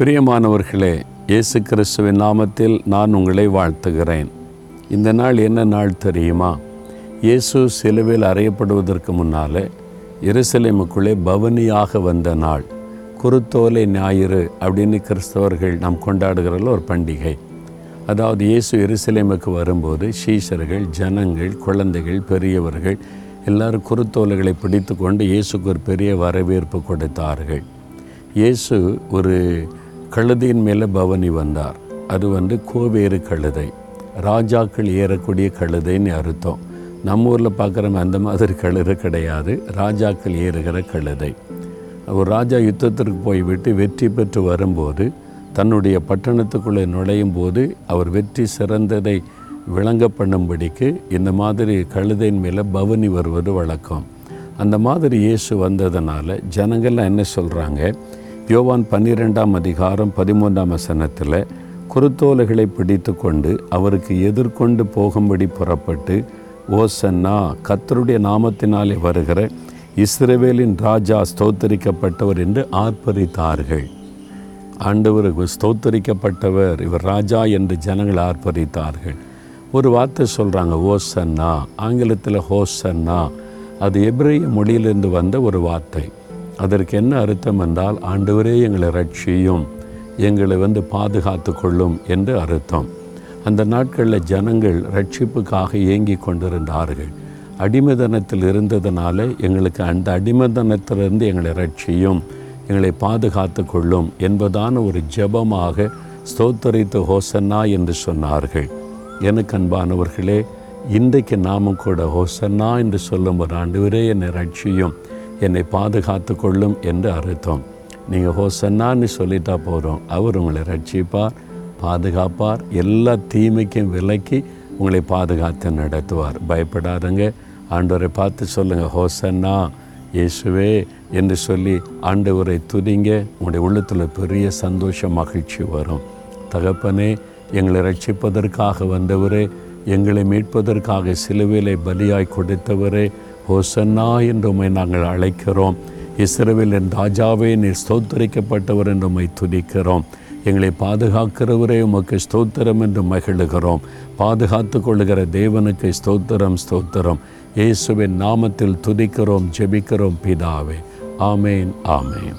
பிரியமானவர்களே இயேசு கிறிஸ்துவின் நாமத்தில் நான் உங்களை வாழ்த்துகிறேன். இந்த நாள் என்ன நாள் தெரியுமா? இயேசு சிலுவையில் அறையப்படுவதற்கு முன்னாலே எருசலேமுக்குள்ளே பவனியாக வந்த நாள். குருத்தோலை ஞாயிறு அப்படின்னு கிறிஸ்தவர்கள் நாம் கொண்டாடுகிற ஒரு பண்டிகை. அதாவது இயேசு எருசலேமுக்கு வரும்போது சீஷர்கள் ஜனங்கள் குழந்தைகள் பெரியவர்கள் எல்லாரும் குருத்தோலைகளை பிடித்து கொண்டு இயேசுக்கு ஒரு பெரிய வரவேற்பு கொடுத்தார்கள். இயேசு ஒரு கழுதையின் மேலே பவனி வந்தார். அது வந்து கோவேறு கழுதை. ராஜாக்கள் ஏறக்கூடிய கழுதைன்னு அர்த்தம். நம்ம ஊரில் பார்க்குற அந்த மாதிரி கழுதை கிடையாது. ராஜாக்கள் ஏறுகிற கழுதை. ஒரு ராஜா யுத்தத்திற்கு போய்விட்டு வெற்றி பெற்று வரும்போது தன்னுடைய பட்டணத்துக்குள்ளே நுழையும் போது அவர் வெற்றி சிறந்ததை விளங்க பண்ணும்படிக்கு இந்த மாதிரி கழுதையின் மேலே பவனி வருவது வழக்கம். அந்த மாதிரி இயேசு வந்ததுனால ஜனங்கள்லாம் என்ன சொல்கிறாங்க யோவான் பன்னிரெண்டாம் அதிகாரம் பதிமூன்றாம் வசனத்தில் குருத்தோலைகளை பிடித்து கொண்டு அவருக்கு எதிர்கொண்டு போகும்படி புறப்பட்டு ஓசன்னா கத்தருடைய நாமத்தினாலே வருகிற இஸ்ரேவேலின் ராஜா ஸ்தோத்தரிக்கப்பட்டவர் என்று ஆர்ப்பரித்தார்கள். ஆண்டவர் ஸ்தோத்தரிக்கப்பட்டவர் இவர் ராஜா என்று ஜனங்கள் ஆர்ப்பரித்தார்கள். ஒரு வார்த்தை சொல்கிறாங்க ஓசன்னா ஆங்கிலத்தில் ஹோசன்னா அது எப்ரேய மொழியிலிருந்து வந்த ஒரு வார்த்தை. அதற்கு என்ன அர்த்தம் என்றால் ஆண்டவரே எங்களை ரட்சியும் எங்களை வந்து பாதுகாத்து கொள்ளும் என்று அர்த்தம். அந்த நாட்களில் ஜனங்கள் ரட்சிப்புக்காக ஏங்கி கொண்டிருந்தார்கள். அடிமைதனத்தில் இருந்ததுனால எங்களுக்கு அந்த அடிமைதனத்திலிருந்து எங்களை ரட்சியும் எங்களை பாதுகாத்து கொள்ளும் என்பதான ஒரு ஜெபமாக ஸ்தோத்தரித்து ஹோசன்னா என்று சொன்னார்கள். எனக்கு அன்பானவர்களே இன்றைக்கு நாமும் கூட ஹோசன்னா என்று சொல்லும் ஒரு ஆண்டு என்னை ரட்சியும் என்னை பாதுகாத்து கொள்ளும் என்று அர்த்தம். நீங்கள் ஹோசன்னான்னு சொல்லிட்டா போகிறோம் அவர் உங்களை ரட்சிப்பார் பாதுகாப்பார் எல்லா தீமைக்கும் விலக்கி உங்களை பாதுகாத்து நடத்துவார். பயப்படாதங்க. ஆண்டவரை பார்த்து சொல்லுங்கள் ஹோசன்னா இயேசுவே என்று சொல்லி ஆண்டவரை துதிங்க. உங்களுடைய உள்ளத்தில் பெரிய சந்தோஷம் மகிழ்ச்சி வரும். தகப்பனே எங்களை ரட்சிப்பதற்காக வந்தவரே எங்களை மீட்பதற்காக சிலுவிலை பலியாய் கொடுத்தவரே ஹோசன்னா என்று உம்மை நாங்கள் அழைக்கிறோம். இஸ்ரவேலின் ராஜாவே நீர் ஸ்தோத்தரிக்கப்பட்டவர் என்று உம்மை துதிக்கிறோம். எங்களை பாதுகாக்கிறவரே உமக்கு ஸ்தோத்திரம் என்று மகிழுகிறோம். பாதுகாத்து கொள்ளுகிற தேவனுக்கு ஸ்தோத்திரம் ஸ்தோத்திரம். இயேசுவின் நாமத்தில் துதிக்கிறோம் ஜெபிக்கிறோம் பிதாவே. ஆமேன் ஆமேன்.